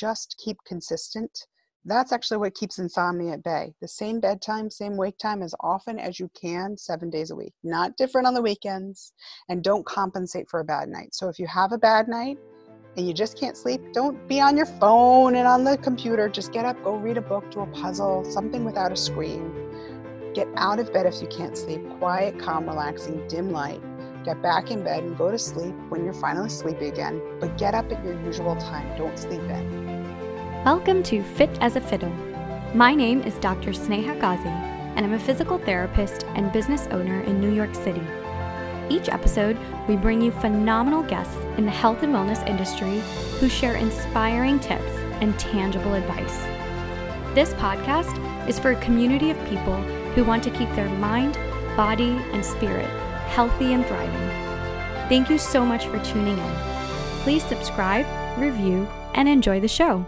just keep consistent, that's actually what keeps insomnia at bay. The same bedtime, same wake time as often as you can, seven days a week. Not different on the weekends, and don't compensate for a bad night. So if you have a bad night and you just can't sleep, don't be on your phone and on the computer. Just get up, go read a book, do a puzzle, something without a screen. Get out of bed if you can't sleep. Quiet, calm, relaxing, dim light. Get back in bed and go to sleep when you're finally sleepy again, but get up at your usual time. Don't sleep in. Welcome to Fit as a Fiddle. My name is Dr. Sneha Ghazi, and I'm a physical therapist and business owner in New York City. Each episode, we bring you phenomenal guests in the health and wellness industry who share inspiring tips and tangible advice. This podcast is for a community of people who want to keep their mind, body, and spirit healthy and thriving. Thank you so much for tuning in. Please subscribe, review, and enjoy the show.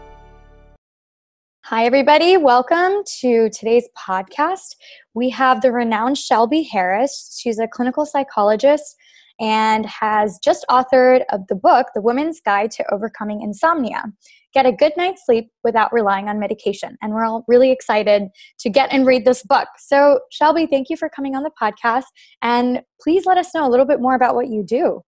Hi, everybody. Welcome to today's podcast. We have the renowned Shelby Harris. She's a clinical psychologist and has just authored of the book, The Woman's Guide to Overcoming Insomnia. Get a good night's sleep without relying on medication. And we're all really excited to get and read this book. So, Shelby, thank you for coming on the podcast. And please let us know a little bit more about what you do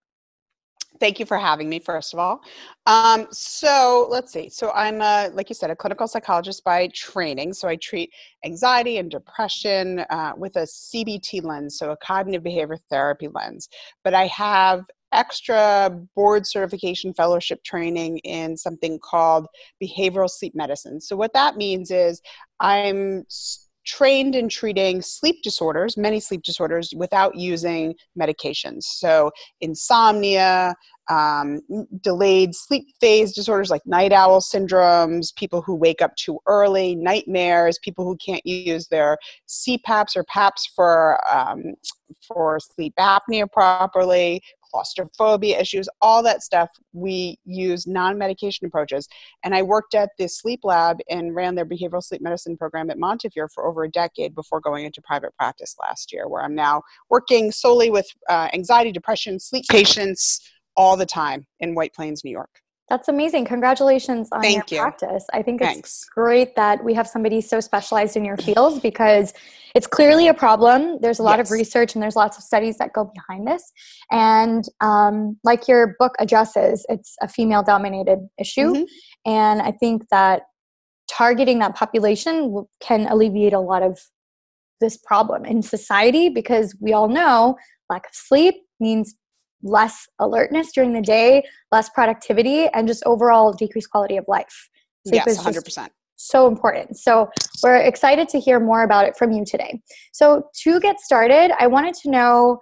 thank you for having me first of all. Um, so let's see. So i'm a, like you said a clinical psychologist by training. So i treat anxiety and depression uh, with a cbt lens so a cognitive behavior therapy lens. But i have extra board certification fellowship training in something called behavioral sleep medicine. So what that means is i'm trained in treating sleep disorders, many sleep disorders, without using medications. So, insomnia, um, delayed sleep phase disorders like night owl syndromes, people who wake up too early, nightmares, people who can't use their CPAPs or PAPs for um, for sleep apnea properly, claustrophobia issues, all that stuff, we use non medication approaches. And I worked at the sleep lab and ran their behavioral sleep medicine program at Montefiore for over a decade before going into private practice last year, where I'm now working solely with uh, anxiety, depression, sleep patients all the time in White Plains, New York. That's amazing. Congratulations on Thank your you. practice. I think Thanks. it's great that we have somebody so specialized in your field because it's clearly a problem. There's a lot Yes. of research and there's lots of studies that go behind this. And um, like your book addresses, it's a female dominated issue. Mhm. And I think that targeting that population can alleviate a lot of this problem in society because we all know lack of sleep means less alertness during the day, less productivity, and just overall decreased quality of life. Sleep Yes, is 100%. so important. So we're excited to hear more about it from you today. So to get started, I wanted to know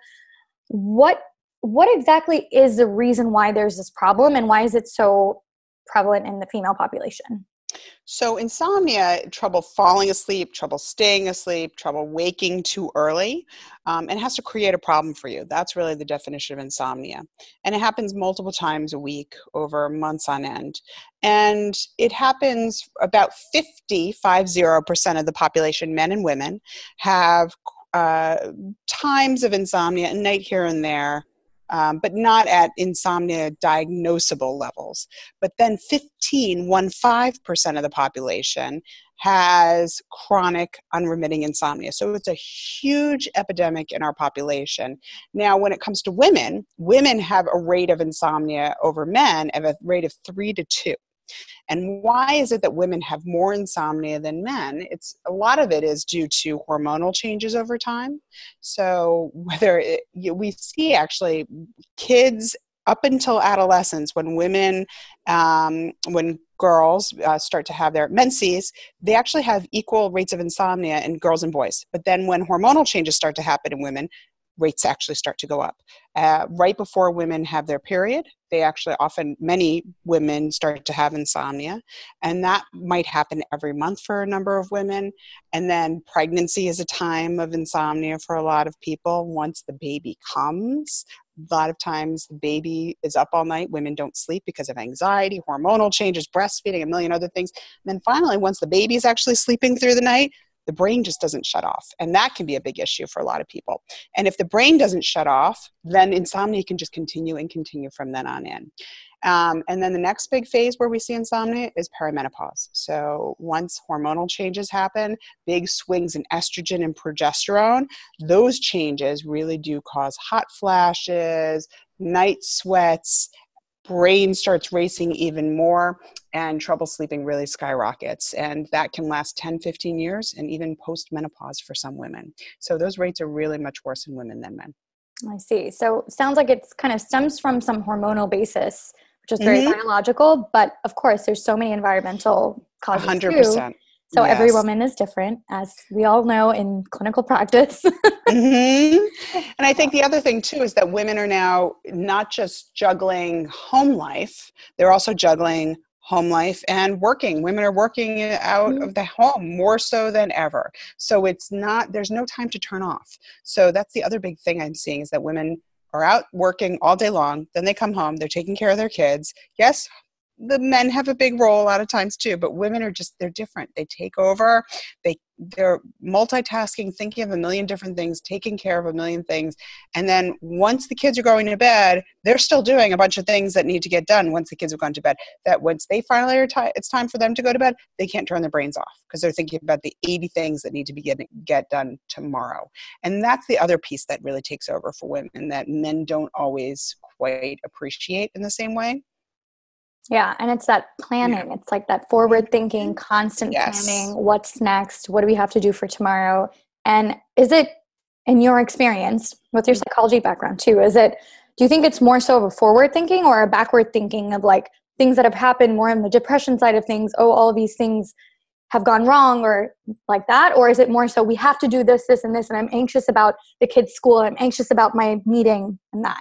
what what exactly is the reason why there's this problem and why is it so prevalent in the female population? So, insomnia, trouble falling asleep, trouble staying asleep, trouble waking too early, um, and has to create a problem for you. That's really the definition of insomnia. And it happens multiple times a week over months on end. And it happens about 50, 50% of the population, men and women, have uh, times of insomnia, a night here and there. Um, but not at insomnia diagnosable levels but then 15, 15% of the population has chronic unremitting insomnia. So it's a huge epidemic in our population. Now, when it comes to women, women have a rate of insomnia over men of a rate of three to two. And why is it that women have more insomnia than men? It's a lot of it is due to hormonal changes over time. So whether it, we see actually kids up until adolescence, when women, um, when girls uh, start to have their menses, they actually have equal rates of insomnia in girls and boys. But then when hormonal changes start to happen in women, rates actually start to go up. Uh, right before women have their period, they actually often, many women start to have insomnia. And that might happen every month for a number of women. And then pregnancy is a time of insomnia for a lot of people. Once the baby comes, a lot of times the baby is up all night. Women don't sleep because of anxiety, hormonal changes, breastfeeding, a million other things. And then finally, once the baby is actually sleeping through the night, the brain just doesn't shut off. And that can be a big issue for a lot of people. And if the brain doesn't shut off, then insomnia can just continue and continue from then on in. Um, and then the next big phase where we see insomnia is perimenopause. So once hormonal changes happen, big swings in estrogen and progesterone, those changes really do cause hot flashes, night sweats, brain starts racing even more and trouble sleeping really skyrockets. And that can last 10 15 years and even post menopause for some women. So those rates are really much worse in women than men. I see. So sounds like it's kind of stems from some hormonal basis which is very mm-hmm. biological but of course there's so many environmental causes 100% too. So yes. every woman is different, as we all know in clinical practice. mm-hmm. And I think the other thing too is that women are now not just juggling home life, they're also juggling home life and working. Women are working out mm-hmm. of the home more so than ever. So it's not, there's no time to turn off. So that's the other big thing I'm seeing is that women are out working all day long. Then they come home, they're taking care of their kids. Yes, the men have a big role a lot of times too but women are just they're different. They take over they they're multitasking thinking of a million different things taking care of a million things. And then once the kids are going to bed they're still doing a bunch of things that need to get done once the kids have gone to bed. That once they finally are t- it's time for them to go to bed they can't turn their brains off because they're thinking about the 80 things that need to be getting get done tomorrow. And that's the other piece that really takes over for women that men don't always quite appreciate in the same way yeah, and it's that planning. Yeah. It's like that forward thinking, mm-hmm. constant yes. planning. What's next? What do we have to do for tomorrow? And is it, in your experience, with your psychology background too, is it, do you think it's more so of a forward thinking or a backward thinking of like things that have happened more on the depression side of things? Oh, all of these things have gone wrong or like that? Or is it more so we have to do this, this, and this, and I'm anxious about the kids' school, I'm anxious about my meeting and that?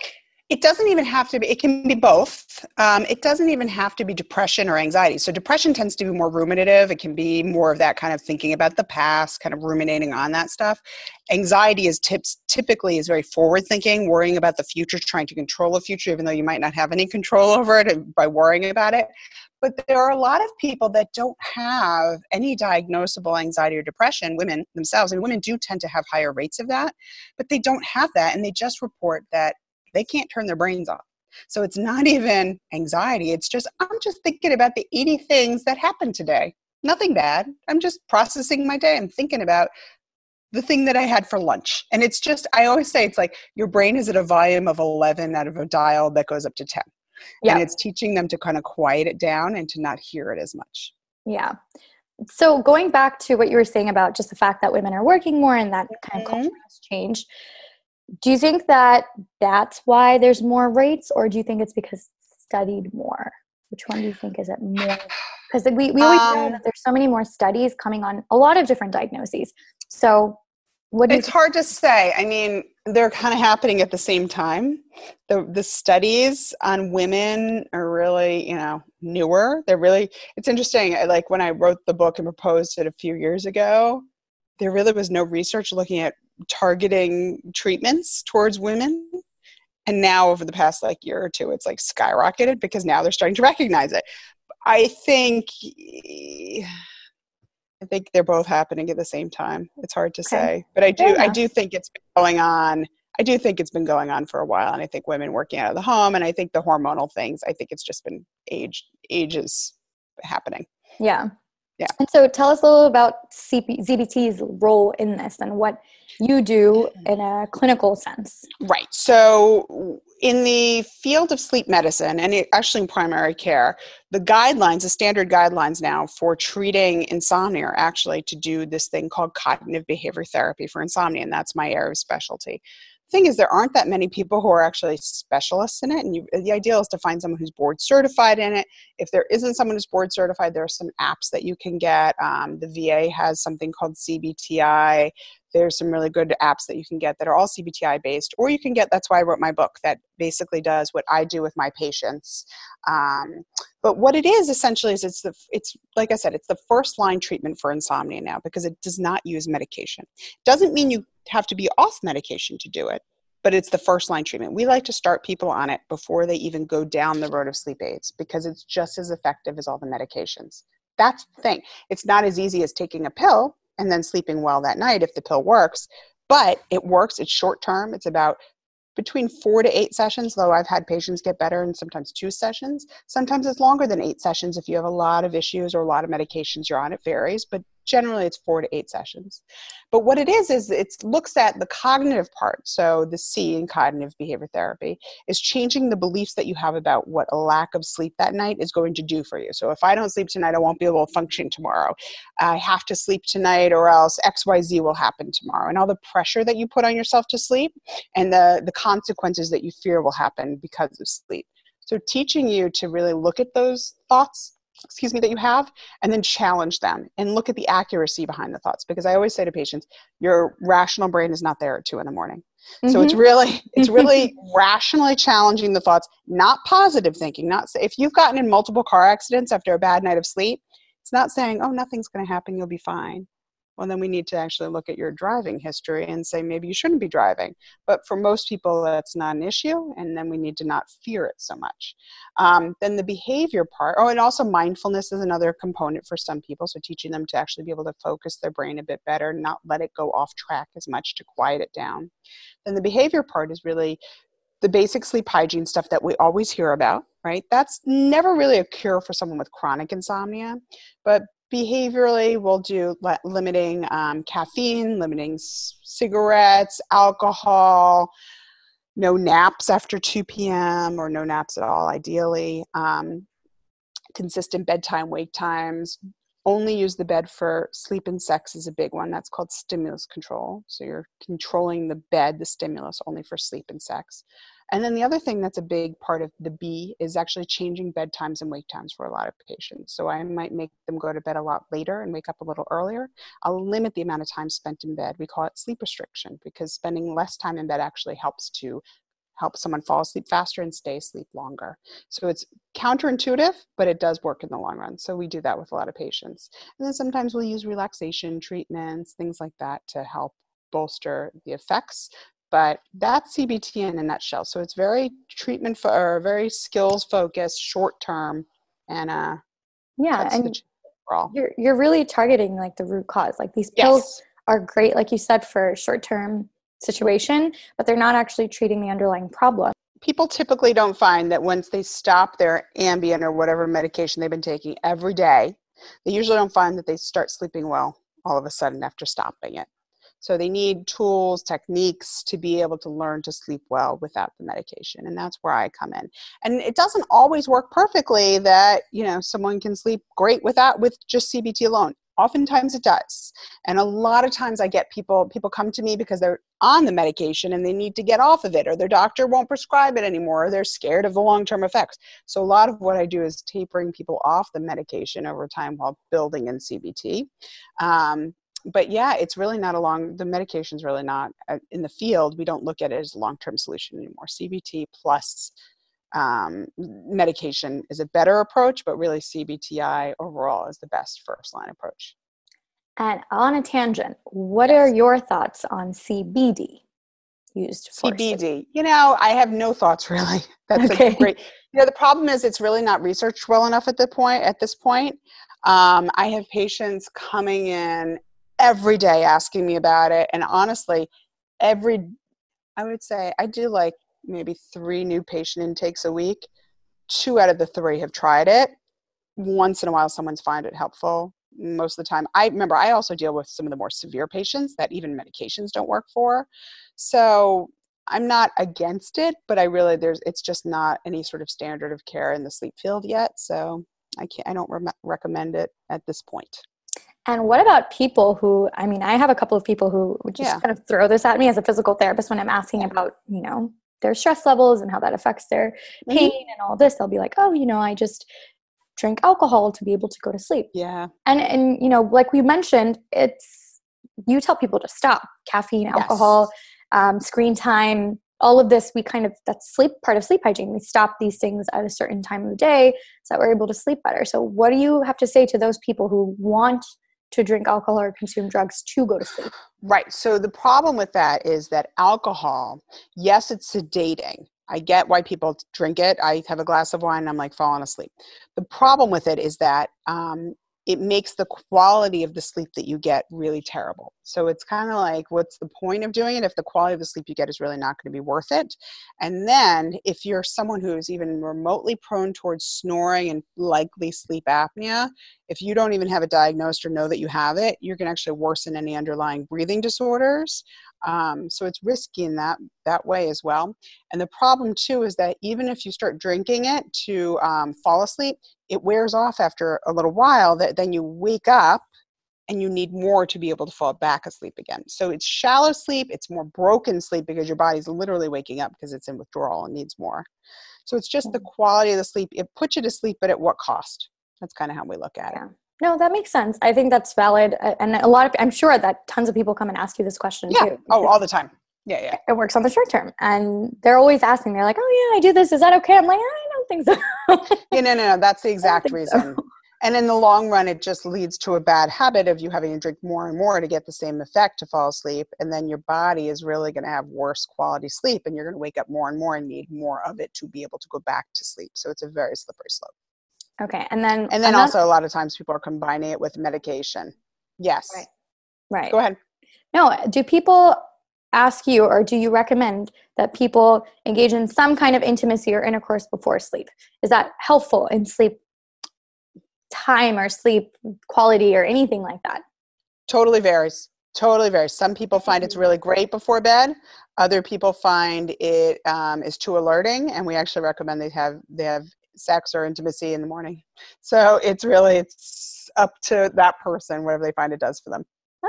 It doesn't even have to be it can be both. Um, it doesn't even have to be depression or anxiety. So depression tends to be more ruminative. It can be more of that kind of thinking about the past kind of ruminating on that stuff. Anxiety is tips typically is very forward thinking worrying about the future trying to control the future even though you might not have any control over it by worrying about it. But there are a lot of people that don't have any diagnosable anxiety or depression. Women themselves and women do tend to have higher rates of that but they don't have that and they just report that they can't turn their brains off. So it's not even anxiety. It's just, I'm just thinking about the 80 things that happened today. Nothing bad. I'm just processing my day. I'm thinking about the thing that I had for lunch. And it's just, I always say it's like your brain is at a volume of 11 out of a dial that goes up to 10. Yeah. And it's teaching them to kind of quiet it down and to not hear it as much. Yeah. So going back to what you were saying about just the fact that women are working more and that kind of mm-hmm. culture has changed do you think that that's why there's more rates or do you think it's because studied more? Which one do you think is it more? Because we, we always um, know that there's so many more studies coming on a lot of different diagnoses. So what it's hard to say. I mean they're kind of happening at the same time. The the studies on women are really you know newer. They're really it's interesting like when i wrote the book and proposed it a few years ago there really was no research looking at targeting treatments towards women. And now over the past like year or two it's like skyrocketed because now they're starting to recognize it. I think i think they're both happening at the same time. It's hard to okay. say. But i do i do think it's been going on. I do think it's been going on for a while and i think women working out of the home and i think the hormonal things i think it's just been age ages happening. Yeah yeah. And so tell us a little about CP, ZBT's role in this and what you do in a clinical sense. Right. So in the field of sleep medicine and actually in primary care, the guidelines, the standard guidelines now for treating insomnia are actually to do this thing called cognitive behavior therapy for insomnia, and that's my area of specialty thing is there aren't that many people who are actually specialists in it and you, the ideal is to find someone who's board certified in it. If there isn't someone who's board certified there are some apps that you can get. Um, the va has something called cbti there's some really good apps that you can get that are all cbti based or you can get that's why i wrote my book that basically does what i do with my patients um, but what it is essentially is it's the it's like i said it's the first line treatment for insomnia now because it does not use medication doesn't mean you have to be off medication to do it, but it's the first line treatment. We like to start people on it before they even go down the road of sleep aids because it's just as effective as all the medications. That's the thing. It's not as easy as taking a pill and then sleeping well that night if the pill works, but it works. It's short term. It's about between four to eight sessions, though I've had patients get better in sometimes two sessions. Sometimes it's longer than eight sessions if you have a lot of issues or a lot of medications you're on. It varies, but generally it's four to eight sessions. But what it is, is it looks at the cognitive part. So the C in cognitive behavior therapy is changing the beliefs that you have about what a lack of sleep that night is going to do for you. So if I don't sleep tonight, I won't be able to function tomorrow. I have to sleep tonight or else XYZ will happen tomorrow. And all the pressure that you put on yourself to sleep and the, the consequences that you fear will happen because of sleep. So teaching you to really look at those thoughts excuse me that you have and then challenge them and look at the accuracy behind the thoughts because i always say to patients your rational brain is not there at two in the morning mm-hmm. so it's mm-hmm. really it's really rationally challenging the thoughts not positive thinking not if you've gotten in multiple car accidents after a bad night of sleep it's not saying oh nothing's going to happen you'll be fine well, then we need to actually look at your driving history and say maybe you shouldn't be driving. But for most people, that's not an issue, and then we need to not fear it so much. Um, then the behavior part, oh, and also mindfulness is another component for some people. So teaching them to actually be able to focus their brain a bit better, not let it go off track as much to quiet it down. Then the behavior part is really the basic sleep hygiene stuff that we always hear about, right? That's never really a cure for someone with chronic insomnia, but behaviorally we'll do limiting um, caffeine limiting c- cigarettes alcohol no naps after 2 p.m or no naps at all ideally um, consistent bedtime wake times. Only use the bed for sleep and sex is a big one. That's called stimulus control. So you're controlling the bed the stimulus only for sleep and sex and then the other thing that's a big part of the B is actually changing bedtimes and wake times for a lot of patients. So I might make them go to bed a lot later and wake up a little earlier. I'll limit the amount of time spent in bed. We call it sleep restriction because spending less time in bed actually helps to help someone fall asleep faster and stay asleep longer. So it's counterintuitive, but it does work in the long run. So we do that with a lot of patients. And then sometimes we'll use relaxation treatments, things like that to help bolster the effects but that's CBT in a nutshell. So it's very treatment for or very skills focused, short term, and uh, yeah, and you're you're really targeting like the root cause. Like these pills yes. are great, like you said, for short term situation, but they're not actually treating the underlying problem. People typically don't find that once they stop their Ambien or whatever medication they've been taking every day, they usually don't find that they start sleeping well all of a sudden after stopping it. So they need tools, techniques to be able to learn to sleep well without the medication. And that's where I come in. And it doesn't always work perfectly that, you know, someone can sleep great without with just CBT alone. Oftentimes it does. And a lot of times I get people people come to me because they're on the medication and they need to get off of it or their doctor won't prescribe it anymore or they're scared of the long-term effects. So a lot of what I do is tapering people off the medication over time while building in CBT. Um, but yeah, it's really not a long, the medication is really not uh, in the field. We don't look at it as a long term solution anymore. CBT plus um, medication is a better approach, but really CBTI overall is the best first line approach. And on a tangent, what yes. are your thoughts on CBD used for CBD? You know, I have no thoughts really. That's okay. great. You know, the problem is it's really not researched well enough at the point. At this point, um, I have patients coming in every day asking me about it. And honestly, every, I would say, I do like maybe three new patient intakes a week. Two out of the three have tried it. Once in a while, someone's find it helpful. Most of the time, I remember I also deal with some of the more severe patients that even medications don't work for. So I'm not against it, but I really there's it's just not any sort of standard of care in the sleep field yet. So I can't I don't re- recommend it at this point. And what about people who, I mean, I have a couple of people who would just yeah. kind of throw this at me as a physical therapist when I'm asking about, you know, their stress levels and how that affects their mm-hmm. pain and all this. They'll be like, oh, you know, I just drink alcohol to be able to go to sleep. Yeah. And, and you know, like we mentioned, it's, you tell people to stop caffeine, alcohol, yes. um, screen time, all of this we kind of that's sleep part of sleep hygiene we stop these things at a certain time of the day so that we're able to sleep better so what do you have to say to those people who want to drink alcohol or consume drugs to go to sleep. Right. So the problem with that is that alcohol, yes, it's sedating. I get why people drink it. I have a glass of wine and I'm like falling asleep. The problem with it is that um, it makes the quality of the sleep that you get really terrible. So it's kind of like, what's the point of doing it if the quality of the sleep you get is really not going to be worth it? And then if you're someone who is even remotely prone towards snoring and likely sleep apnea, if you don't even have it diagnosed or know that you have it, you can actually worsen any underlying breathing disorders. Um, so it's risky in that that way as well. And the problem too is that even if you start drinking it to um, fall asleep, it wears off after a little while. That then you wake up and you need more to be able to fall back asleep again. So it's shallow sleep. It's more broken sleep because your body's literally waking up because it's in withdrawal and needs more. So it's just the mm. quality of the sleep. It puts you to sleep, but at what cost? That's kind of how we look at yeah. it. No, that makes sense. I think that's valid, and a lot of I'm sure that tons of people come and ask you this question yeah. too. Oh, all the time. Yeah, yeah. It works on the short term, and they're always asking. They're like, "Oh yeah, I do this. Is that okay?" I'm like, "I don't think so." yeah, no, no, no. That's the exact reason. So. And in the long run, it just leads to a bad habit of you having to drink more and more to get the same effect to fall asleep. And then your body is really going to have worse quality sleep, and you're going to wake up more and more and need more of it to be able to go back to sleep. So it's a very slippery slope. Okay, and then and then also a lot of times people are combining it with medication. Yes. Right. Right. Go ahead. No, do people ask you or do you recommend that people engage in some kind of intimacy or intercourse before sleep? Is that helpful in sleep time or sleep quality or anything like that? Totally varies. Totally varies. Some people find it's really great before bed. Other people find it um, is too alerting, and we actually recommend they have they have sex or intimacy in the morning. So it's really it's up to that person whatever they find it does for them.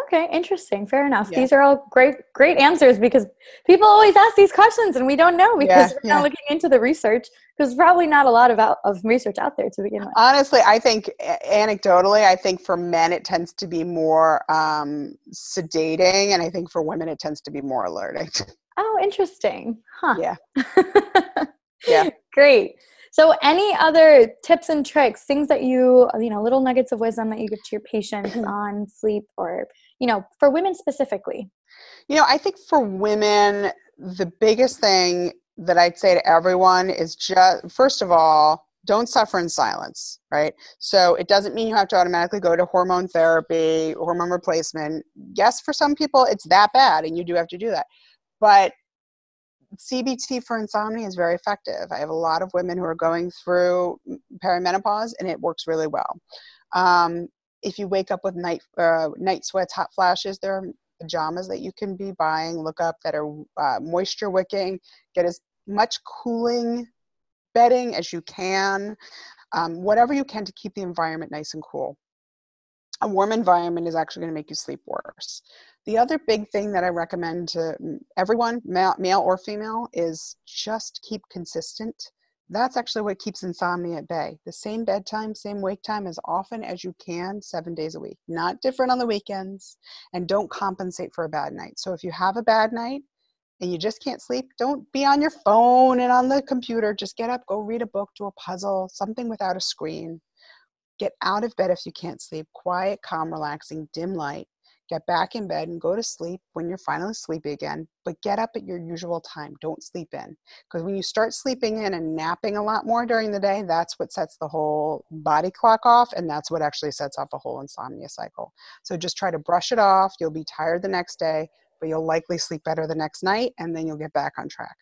Okay, interesting. Fair enough. Yeah. These are all great, great answers because people always ask these questions and we don't know because yeah, we're not looking into the research. There's probably not a lot of out, of research out there to begin with. Honestly, I think anecdotally, I think for men it tends to be more um, sedating, and I think for women it tends to be more alerting. Oh, interesting. Huh. Yeah. yeah. Great. So, any other tips and tricks, things that you, you know, little nuggets of wisdom that you give to your patients mm-hmm. on sleep or, you know, for women specifically? You know, I think for women, the biggest thing that I'd say to everyone is just, first of all, don't suffer in silence, right? So it doesn't mean you have to automatically go to hormone therapy, hormone replacement. Yes, for some people it's that bad and you do have to do that. But CBT for insomnia is very effective. I have a lot of women who are going through perimenopause, and it works really well. Um, if you wake up with night uh, night sweats, hot flashes, there are pajamas that you can be buying. Look up that are uh, moisture wicking. Get as much cooling bedding as you can. Um, whatever you can to keep the environment nice and cool. A warm environment is actually going to make you sleep worse. The other big thing that I recommend to everyone, male or female, is just keep consistent. That's actually what keeps insomnia at bay. The same bedtime, same wake time as often as you can, seven days a week. Not different on the weekends, and don't compensate for a bad night. So if you have a bad night, and you just can't sleep, don't be on your phone and on the computer. Just get up, go read a book, do a puzzle, something without a screen. Get out of bed if you can't sleep. Quiet, calm, relaxing, dim light get back in bed and go to sleep when you're finally sleepy again, but get up at your usual time. Don't sleep in. Because when you start sleeping in and napping a lot more during the day, that's what sets the whole body clock off, and that's what actually sets off a whole insomnia cycle. So just try to brush it off. You'll be tired the next day, but you'll likely sleep better the next night, and then you'll get back on track.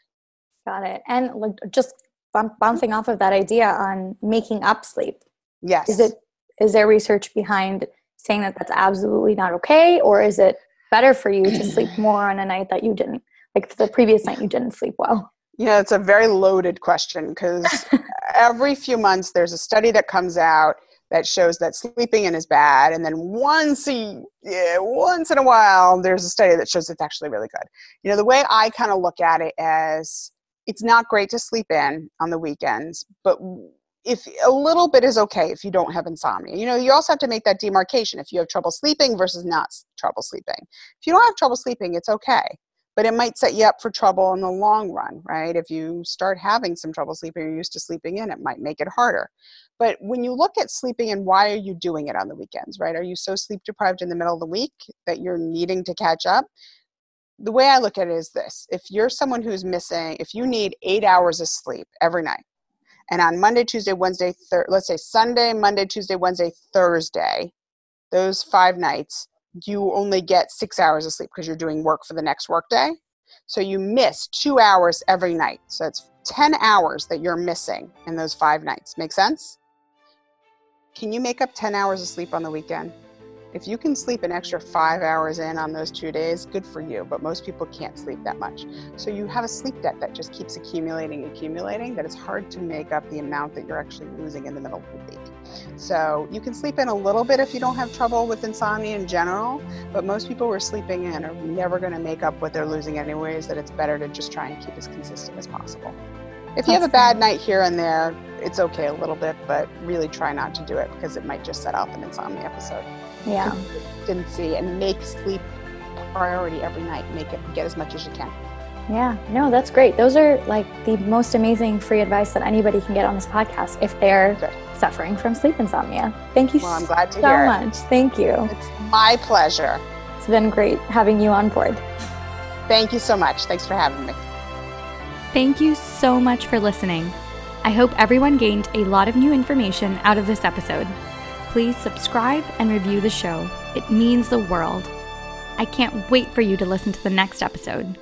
Got it. And like just bouncing off of that idea on making up sleep. Yes. Is it is there research behind saying that that's absolutely not okay or is it better for you to sleep more on a night that you didn't like the previous night you didn't sleep well yeah it's a very loaded question because every few months there's a study that comes out that shows that sleeping in is bad and then once a yeah, once in a while there's a study that shows it's actually really good you know the way i kind of look at it as it's not great to sleep in on the weekends but if a little bit is okay if you don't have insomnia. You know, you also have to make that demarcation if you have trouble sleeping versus not trouble sleeping. If you don't have trouble sleeping, it's okay. But it might set you up for trouble in the long run, right? If you start having some trouble sleeping, you're used to sleeping in, it might make it harder. But when you look at sleeping and why are you doing it on the weekends, right? Are you so sleep deprived in the middle of the week that you're needing to catch up? The way I look at it is this if you're someone who's missing, if you need eight hours of sleep every night, And on Monday, Tuesday, Wednesday, thir- let's say Sunday, Monday, Tuesday, Wednesday, Thursday, those five nights, you only get six hours of sleep because you're doing work for the next workday. So you miss two hours every night. So it's 10 hours that you're missing in those five nights. Make sense? Can you make up 10 hours of sleep on the weekend? If you can sleep an extra five hours in on those two days, good for you. But most people can't sleep that much. So you have a sleep debt that just keeps accumulating, accumulating, that it's hard to make up the amount that you're actually losing in the middle of the week. So you can sleep in a little bit if you don't have trouble with insomnia in general, but most people who are sleeping in are never going to make up what they're losing anyways, that it's better to just try and keep as consistent as possible. If you have a bad night here and there, it's okay a little bit, but really try not to do it because it might just set off an insomnia episode. Yeah. Consistency and make sleep a priority every night. Make it get as much as you can. Yeah, no, that's great. Those are like the most amazing free advice that anybody can get on this podcast if they're Good. suffering from sleep insomnia. Thank you well, I'm glad to so hear much. It. Thank you. It's my pleasure. It's been great having you on board. Thank you so much. Thanks for having me. Thank you so much for listening. I hope everyone gained a lot of new information out of this episode. Please subscribe and review the show, it means the world. I can't wait for you to listen to the next episode.